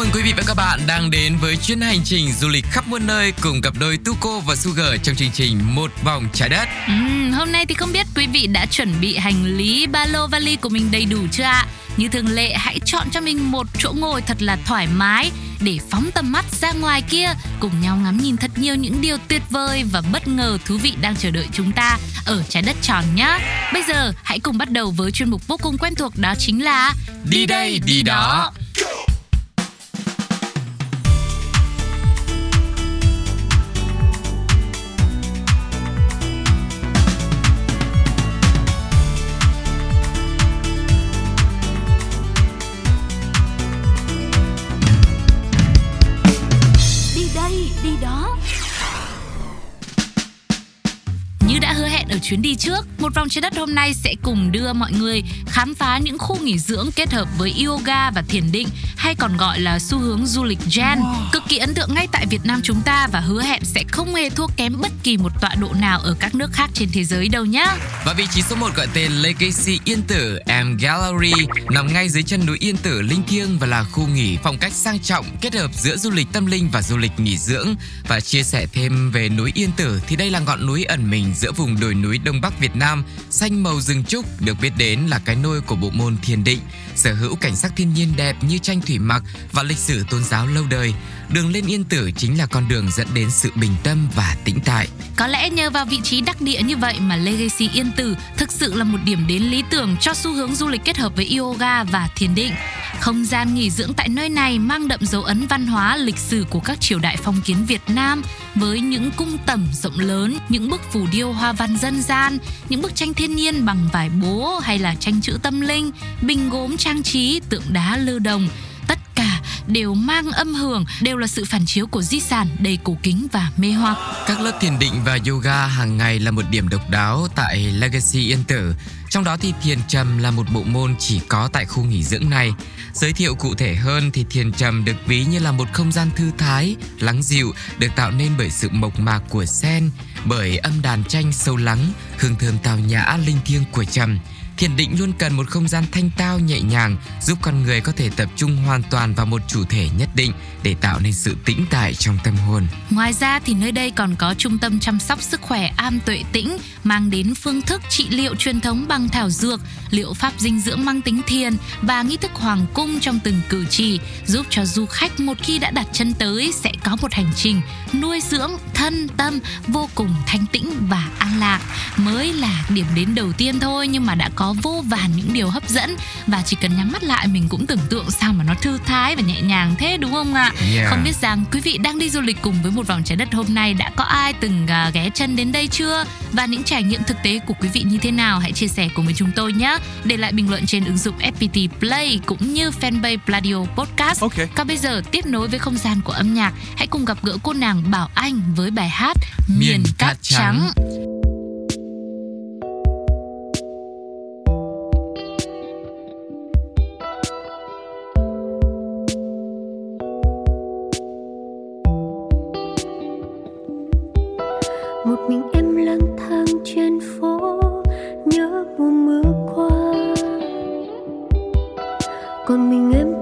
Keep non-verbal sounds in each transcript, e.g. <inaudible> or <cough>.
mừng quý vị và các bạn đang đến với chuyến hành trình du lịch khắp muôn nơi cùng cặp đôi Tuko và Sugar trong chương trình Một vòng trái đất. Ừ, hôm nay thì không biết quý vị đã chuẩn bị hành lý ba lô vali của mình đầy đủ chưa ạ? Như thường lệ hãy chọn cho mình một chỗ ngồi thật là thoải mái để phóng tầm mắt ra ngoài kia cùng nhau ngắm nhìn thật nhiều những điều tuyệt vời và bất ngờ thú vị đang chờ đợi chúng ta ở trái đất tròn nhé. Bây giờ hãy cùng bắt đầu với chuyên mục vô cùng quen thuộc đó chính là Đi đây, đi đó. Như đã hứa ở chuyến đi trước, một vòng trái đất hôm nay sẽ cùng đưa mọi người khám phá những khu nghỉ dưỡng kết hợp với yoga và thiền định hay còn gọi là xu hướng du lịch gen cực kỳ ấn tượng ngay tại Việt Nam chúng ta và hứa hẹn sẽ không hề thua kém bất kỳ một tọa độ nào ở các nước khác trên thế giới đâu nhá. Và vị trí số 1 gọi tên Legacy Yên Tử M Gallery nằm ngay dưới chân núi Yên Tử linh thiêng và là khu nghỉ phong cách sang trọng kết hợp giữa du lịch tâm linh và du lịch nghỉ dưỡng. Và chia sẻ thêm về núi Yên Tử thì đây là ngọn núi ẩn mình giữa vùng đồi núi Đông Bắc Việt Nam, xanh màu rừng trúc được biết đến là cái nôi của bộ môn thiền định, sở hữu cảnh sắc thiên nhiên đẹp như tranh thủy mặc và lịch sử tôn giáo lâu đời. Đường lên Yên Tử chính là con đường dẫn đến sự bình tâm và tĩnh tại. Có lẽ nhờ vào vị trí đắc địa như vậy mà Legacy Yên Tử thực sự là một điểm đến lý tưởng cho xu hướng du lịch kết hợp với yoga và thiền định. Không gian nghỉ dưỡng tại nơi này mang đậm dấu ấn văn hóa lịch sử của các triều đại phong kiến Việt Nam với những cung tẩm rộng lớn, những bức phù điêu hoa văn dân gian, những bức tranh thiên nhiên bằng vải bố hay là tranh chữ tâm linh, bình gốm trang trí, tượng đá lưu đồng tất cả đều mang âm hưởng, đều là sự phản chiếu của di sản đầy cổ kính và mê hoặc. Các lớp thiền định và yoga hàng ngày là một điểm độc đáo tại Legacy Yên Tử. Trong đó thì thiền trầm là một bộ môn chỉ có tại khu nghỉ dưỡng này. Giới thiệu cụ thể hơn thì thiền trầm được ví như là một không gian thư thái, lắng dịu được tạo nên bởi sự mộc mạc của sen, bởi âm đàn tranh sâu lắng, hương thơm tào nhã linh thiêng của trầm. Thiền định luôn cần một không gian thanh tao nhẹ nhàng giúp con người có thể tập trung hoàn toàn vào một chủ thể nhất định để tạo nên sự tĩnh tại trong tâm hồn. Ngoài ra thì nơi đây còn có trung tâm chăm sóc sức khỏe Am Tuệ Tĩnh mang đến phương thức trị liệu truyền thống bằng thảo dược, liệu pháp dinh dưỡng mang tính thiền và nghi thức hoàng cung trong từng cử chỉ giúp cho du khách một khi đã đặt chân tới sẽ có một hành trình nuôi dưỡng thân tâm vô cùng thanh tĩnh và an lạc. Mới là điểm đến đầu tiên thôi nhưng mà đã có vô vàn những điều hấp dẫn và chỉ cần nhắm mắt lại mình cũng tưởng tượng sao mà nó thư thái và nhẹ nhàng thế đúng không ạ? Yeah. Không biết rằng quý vị đang đi du lịch cùng với một vòng trái đất hôm nay đã có ai từng à, ghé chân đến đây chưa và những trải nghiệm thực tế của quý vị như thế nào hãy chia sẻ cùng với chúng tôi nhé để lại bình luận trên ứng dụng FPT Play cũng như fanpage Pladio Podcast Ok. còn bây giờ tiếp nối với không gian của âm nhạc hãy cùng gặp gỡ cô nàng Bảo Anh với bài hát Miền Cát Trắng. một còn mình em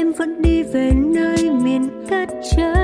em vẫn đi về nơi miền cát trắng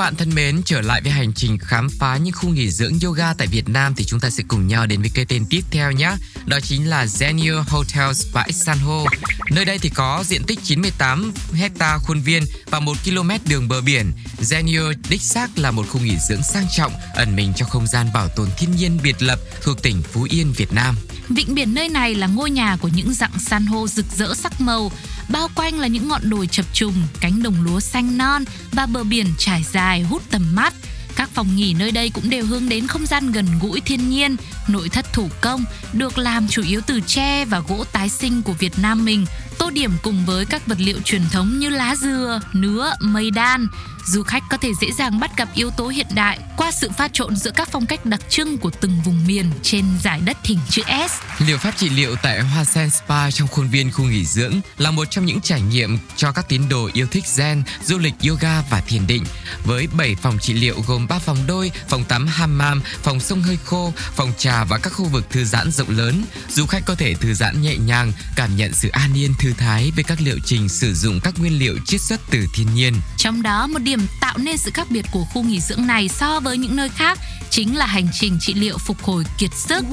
bạn thân mến, trở lại với hành trình khám phá những khu nghỉ dưỡng yoga tại Việt Nam thì chúng ta sẽ cùng nhau đến với cái tên tiếp theo nhé. Đó chính là Zenio Hotels bãi San Ho. Nơi đây thì có diện tích 98 hecta khuôn viên và 1 km đường bờ biển. Zenio đích xác là một khu nghỉ dưỡng sang trọng, ẩn mình trong không gian bảo tồn thiên nhiên biệt lập thuộc tỉnh Phú Yên, Việt Nam. Vịnh biển nơi này là ngôi nhà của những dạng san hô rực rỡ sắc màu, bao quanh là những ngọn đồi chập trùng, cánh đồng lúa xanh non và bờ biển trải dài hút tầm mắt. Các phòng nghỉ nơi đây cũng đều hướng đến không gian gần gũi thiên nhiên, nội thất thủ công, được làm chủ yếu từ tre và gỗ tái sinh của Việt Nam mình, tô điểm cùng với các vật liệu truyền thống như lá dừa, nứa, mây đan. Du khách có thể dễ dàng bắt gặp yếu tố hiện đại qua sự pha trộn giữa các phong cách đặc trưng của từng vùng miền trên giải đất hình chữ S. Liệu pháp trị liệu tại Hoa Sen Spa trong khuôn viên khu nghỉ dưỡng là một trong những trải nghiệm cho các tín đồ yêu thích Zen, du lịch yoga và thiền định. Với 7 phòng trị liệu gồm 3 phòng đôi, phòng tắm hammam, phòng sông hơi khô, phòng trà và các khu vực thư giãn rộng lớn, du khách có thể thư giãn nhẹ nhàng, cảm nhận sự an yên thư thái với các liệu trình sử dụng các nguyên liệu chiết xuất từ thiên nhiên. Trong đó một điểm tạo nên sự khác biệt của khu nghỉ dưỡng này so với những nơi khác chính là hành trình trị liệu phục hồi kiệt sức,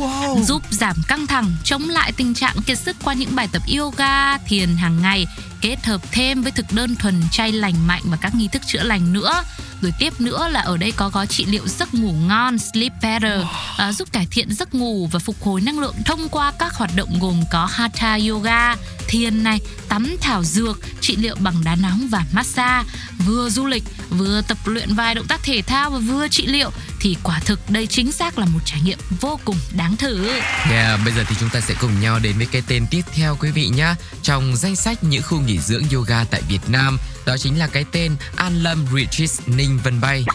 giúp giảm căng thẳng, chống lại tình trạng kiệt sức qua những bài tập yoga, thiền hàng ngày, kết hợp thêm với thực đơn thuần chay lành mạnh và các nghi thức chữa lành nữa. Rồi tiếp nữa là ở đây có gói trị liệu giấc ngủ ngon Sleep Better à, giúp cải thiện giấc ngủ và phục hồi năng lượng thông qua các hoạt động gồm có Hatha Yoga, thiền này, tắm thảo dược, trị liệu bằng đá nóng và massage. Vừa du lịch, vừa tập luyện vài động tác thể thao và vừa trị liệu thì quả thực đây chính xác là một trải nghiệm vô cùng đáng thử. Yeah, bây giờ thì chúng ta sẽ cùng nhau đến với cái tên tiếp theo quý vị nhé. Trong danh sách những khu nghỉ dưỡng yoga tại Việt Nam, đó chính là cái tên An Lâm Retreat Ninh Vân Bay.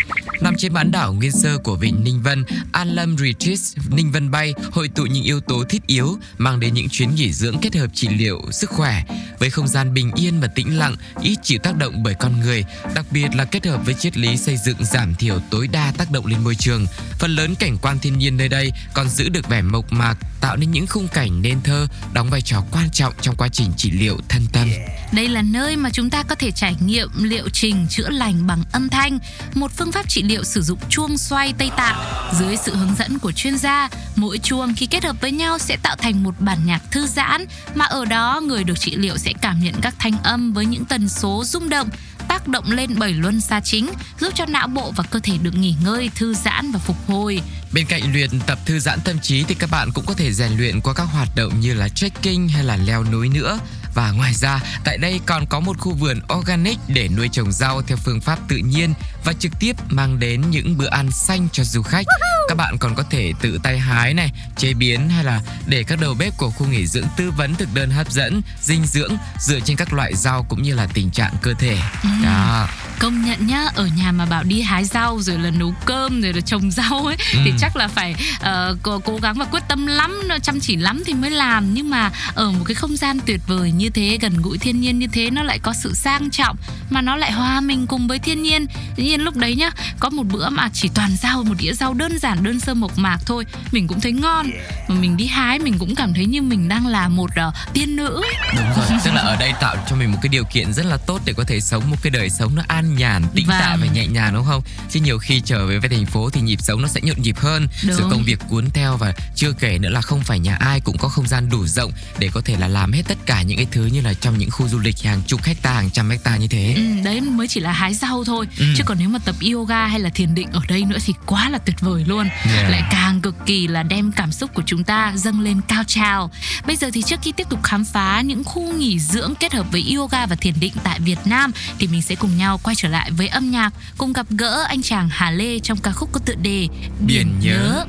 Nằm trên bán đảo nguyên sơ của vịnh Ninh Vân, An Lâm Retreat Ninh Vân Bay hội tụ những yếu tố thiết yếu mang đến những chuyến nghỉ dưỡng kết hợp trị liệu sức khỏe với không gian bình yên và tĩnh lặng, ít chịu tác động bởi con người, đặc biệt là kết hợp với triết lý xây dựng giảm thiểu tối đa tác động lên môi trường. Phần lớn cảnh quan thiên nhiên nơi đây còn giữ được vẻ mộc mạc, tạo nên những khung cảnh nên thơ, đóng vai trò quan trọng trong quá trình trị liệu thân tâm. Đây là nơi mà chúng ta có thể trải nghiệm liệu trình chữa lành bằng âm thanh, một phương pháp trị liệu sử dụng chuông xoay Tây Tạng dưới sự hướng dẫn của chuyên gia. Mỗi chuông khi kết hợp với nhau sẽ tạo thành một bản nhạc thư giãn mà ở đó người được trị liệu sẽ cảm nhận các thanh âm với những tần số rung động tác động lên bảy luân xa chính, giúp cho não bộ và cơ thể được nghỉ ngơi, thư giãn và phục hồi. Bên cạnh luyện tập thư giãn tâm trí thì các bạn cũng có thể rèn luyện qua các hoạt động như là trekking hay là leo núi nữa. Và ngoài ra, tại đây còn có một khu vườn organic để nuôi trồng rau theo phương pháp tự nhiên và trực tiếp mang đến những bữa ăn xanh cho du khách. Các bạn còn có thể tự tay hái này, chế biến hay là để các đầu bếp của khu nghỉ dưỡng tư vấn thực đơn hấp dẫn, dinh dưỡng dựa trên các loại rau cũng như là tình trạng cơ thể. Đó. Công nhận nhá, ở nhà mà bảo đi hái rau rồi là nấu cơm rồi là trồng <laughs> rau ấy Ừ. thì chắc là phải ờ, cố, cố gắng và quyết tâm lắm, chăm chỉ lắm thì mới làm nhưng mà ở một cái không gian tuyệt vời như thế, gần gũi thiên nhiên như thế nó lại có sự sang trọng mà nó lại hòa mình cùng với thiên nhiên. Tự nhiên lúc đấy nhá, có một bữa mà chỉ toàn rau, một đĩa rau đơn giản đơn sơ mộc mạc thôi, mình cũng thấy ngon. Mà mình đi hái mình cũng cảm thấy như mình đang là một ờ, tiên nữ. Đúng rồi, tức là ở đây tạo cho mình một cái điều kiện rất là tốt để có thể sống một cái đời sống nó an nhàn, tĩnh Vâng. tại và nhẹ nhàng đúng không? Chứ nhiều khi trở về với thành phố thì nhịp sống nó sẽ nhộn nhịp hơn, Đúng. rồi công việc cuốn theo và chưa kể nữa là không phải nhà ai cũng có không gian đủ rộng để có thể là làm hết tất cả những cái thứ như là trong những khu du lịch hàng chục hecta, hàng trăm hecta như thế. Ừ, đấy mới chỉ là hái rau thôi Ừ. chứ còn nếu mà tập yoga hay là thiền định ở đây nữa thì quá là tuyệt vời luôn Yeah. lại càng cực kỳ là đem cảm xúc của chúng ta dâng lên cao trào bây giờ thì trước khi tiếp tục khám phá những khu nghỉ dưỡng kết hợp với yoga và thiền định tại Việt Nam thì mình sẽ cùng nhau quay trở lại với âm nhạc cùng gặp gỡ anh chàng Hà Lê trong ca khúc có tựa đề Biển nhớ.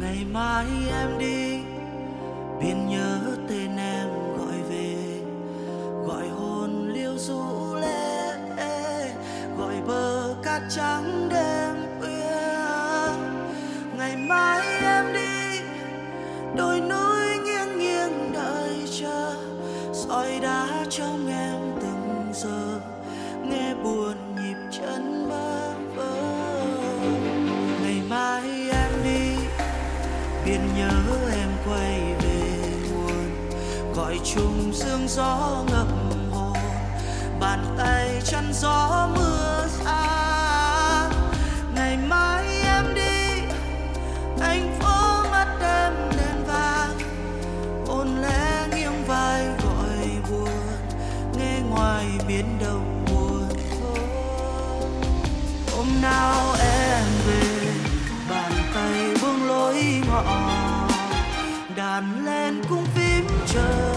ngày mai em đi biển nhớ tên em gọi về. Gọi hồn liêu rũ lệ gọi bờ cát trắng đêm nhớ em quay về nguồn. Gọi chung sương gió ngập hồn. Bàn tay chăn gió mưa xa. show.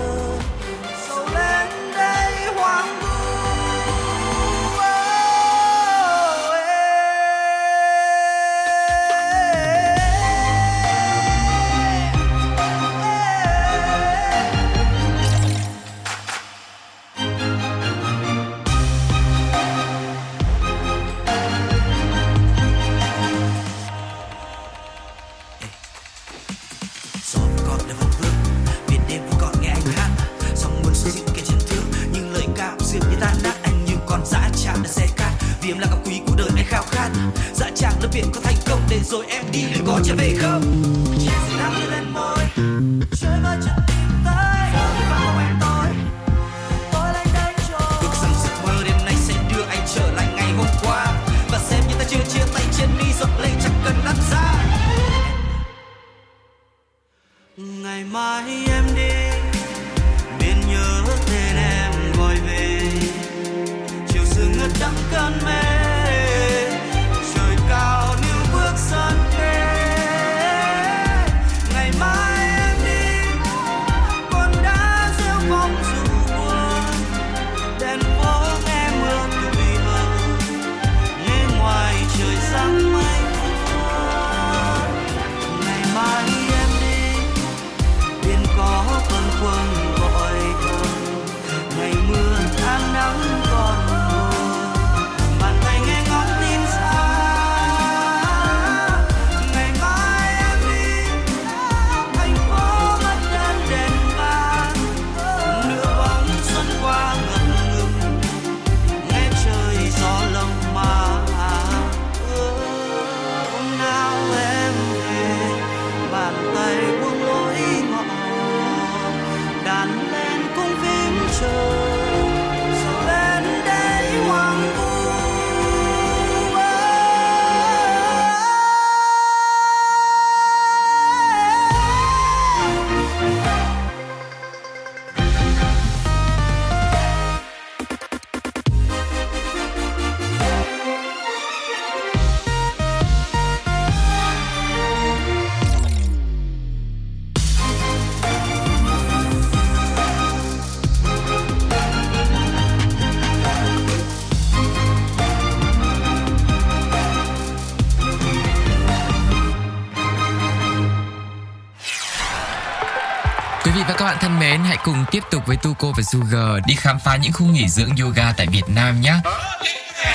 Mến, hãy cùng tiếp tục với Tuko và Sugar đi khám phá những khu nghỉ dưỡng yoga tại Việt Nam nhé.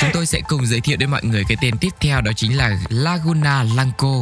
Chúng tôi sẽ cùng giới thiệu đến mọi người cái tên tiếp theo đó chính là Laguna Lanco.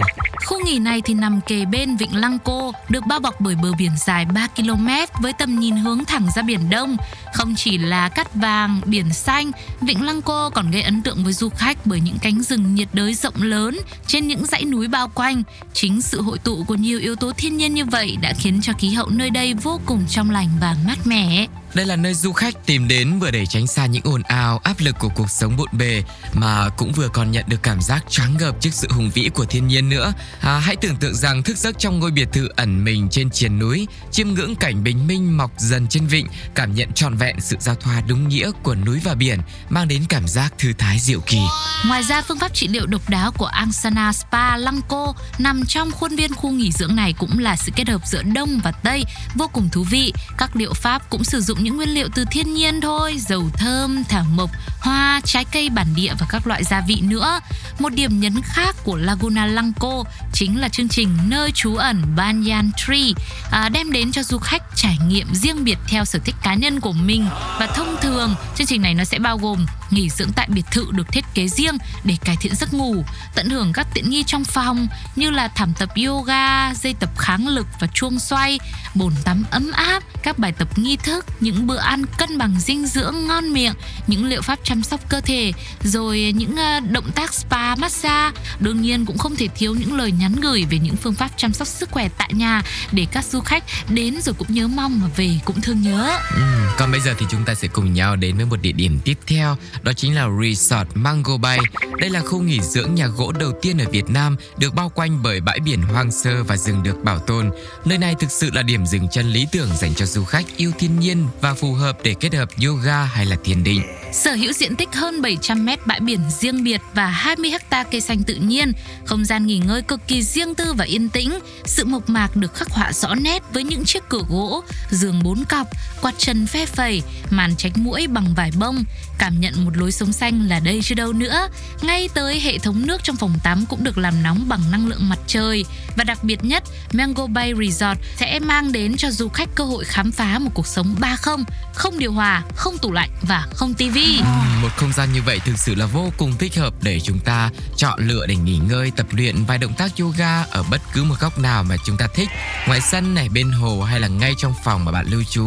Khu nghỉ này thì nằm kề bên vịnh Lăng Cô, được bao bọc bởi bờ biển dài 3 km với tầm nhìn hướng thẳng ra biển Đông. Không chỉ là cát vàng, biển xanh, vịnh Lăng Cô còn gây ấn tượng với du khách bởi những cánh rừng nhiệt đới rộng lớn trên những dãy núi bao quanh. Chính sự hội tụ của nhiều yếu tố thiên nhiên như vậy đã khiến cho khí hậu nơi đây vô cùng trong lành và mát mẻ. Đây là nơi du khách tìm đến vừa để tránh xa những ồn ào, áp lực của cuộc sống bộn bề mà cũng vừa còn nhận được cảm giác choáng ngợp trước sự hùng vĩ của thiên nhiên nữa. À, hãy tưởng tượng rằng thức giấc trong ngôi biệt thự ẩn mình trên triền núi, chiêm ngưỡng cảnh bình minh mọc dần trên vịnh, cảm nhận trọn vẹn sự giao thoa đúng nghĩa của núi và biển, mang đến cảm giác thư thái diệu kỳ. Ngoài ra, phương pháp trị liệu độc đáo của Angsana Spa Lăng Cô nằm trong khuôn viên khu nghỉ dưỡng này cũng là sự kết hợp giữa Đông và Tây, vô cùng thú vị. Các liệu pháp cũng sử dụng những nguyên liệu từ thiên nhiên thôi, dầu thơm, thảo mộc, hoa, trái cây bản địa và các loại gia vị nữa. Một điểm nhấn khác của Laguna Lanco chính là chương trình nơi trú ẩn Banyan Tree à, đem đến cho du khách trải nghiệm riêng biệt theo sở thích cá nhân của mình và thông thường chương trình này nó sẽ bao gồm nghỉ dưỡng tại biệt thự được thiết kế riêng để cải thiện giấc ngủ, tận hưởng các tiện nghi trong phòng như là thảm tập yoga, dây tập kháng lực và chuông xoay, bồn tắm ấm áp, các bài tập nghi thức, như những bữa ăn cân bằng dinh dưỡng ngon miệng, những liệu pháp chăm sóc cơ thể, rồi những ờ, động tác spa massage. Đương nhiên cũng không thể thiếu những lời nhắn gửi về những phương pháp chăm sóc sức khỏe tại nhà để các du khách đến rồi cũng nhớ mong mà về cũng thương nhớ. Ừ, còn bây giờ thì chúng ta sẽ cùng nhau đến với một địa điểm tiếp theo, đó chính là Resort Mango Bay. Đây là khu nghỉ dưỡng nhà gỗ đầu tiên ở Việt Nam, được bao quanh bởi bãi biển hoang sơ và rừng được bảo tồn. Nơi này thực sự là điểm dừng chân lý tưởng dành cho du khách yêu thiên nhiên và phù hợp để kết hợp yoga hay là thiền định. Sở hữu diện tích hơn 700 mét bãi biển riêng biệt và 20 hecta cây xanh tự nhiên, không gian nghỉ ngơi cực kỳ riêng tư và yên tĩnh. Sự mộc mạc được khắc họa rõ nét với những chiếc cửa gỗ, giường bốn cọc, quạt trần phe phẩy, màn tránh mũi bằng vải bông. Cảm nhận một lối sống xanh là đây chứ đâu nữa. Ngay tới hệ thống nước trong phòng tắm cũng được làm nóng bằng năng lượng mặt trời. Và đặc biệt nhất, Mango Bay Resort sẽ mang đến cho du khách cơ hội khám phá một cuộc sống 3-0, không điều hòa, không tủ lạnh và không tivi. Một không gian như vậy thực sự là vô cùng thích hợp để chúng ta chọn lựa để nghỉ ngơi, tập luyện vài động tác yoga ở bất cứ một góc nào mà chúng ta thích. Ngoài sân này, bên hồ hay là ngay trong phòng mà bạn lưu trú.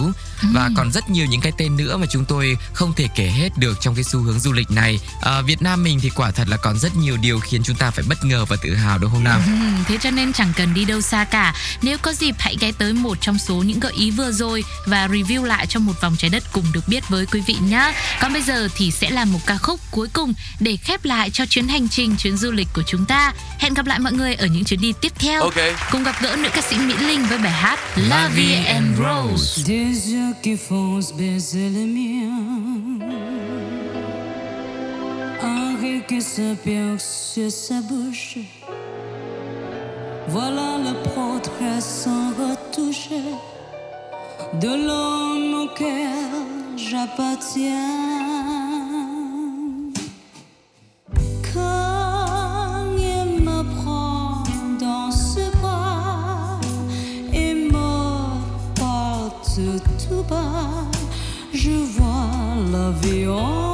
Và còn rất nhiều những cái tên nữa mà chúng tôi không thể kể hết được trong cái xu hướng du lịch này. À, Việt Nam mình thì quả thật là còn rất nhiều điều khiến chúng ta phải bất ngờ và tự hào đúng không nào? Ừm, thế cho nên chẳng cần đi đâu xa cả. Nếu có dịp hãy ghé tới một trong số những gợi ý vừa rồi và review lại trong một vòng trái đất cùng được biết với quý vị nhé. Còn bây giờ thì sẽ là một ca khúc cuối cùng để khép lại cho chuyến hành trình, chuyến du lịch của chúng ta. Hẹn gặp lại mọi người ở những chuyến đi tiếp theo. Ok. Cùng gặp gỡ nữ ca sĩ Mỹ Linh với bài hát La Vie en Rose. Yeux qui se baiser les miens. Rire qui se perd sur sa bouche. Voilà le portrait sans retouche de l'homme auquel j'appartiens. Je vois la vie en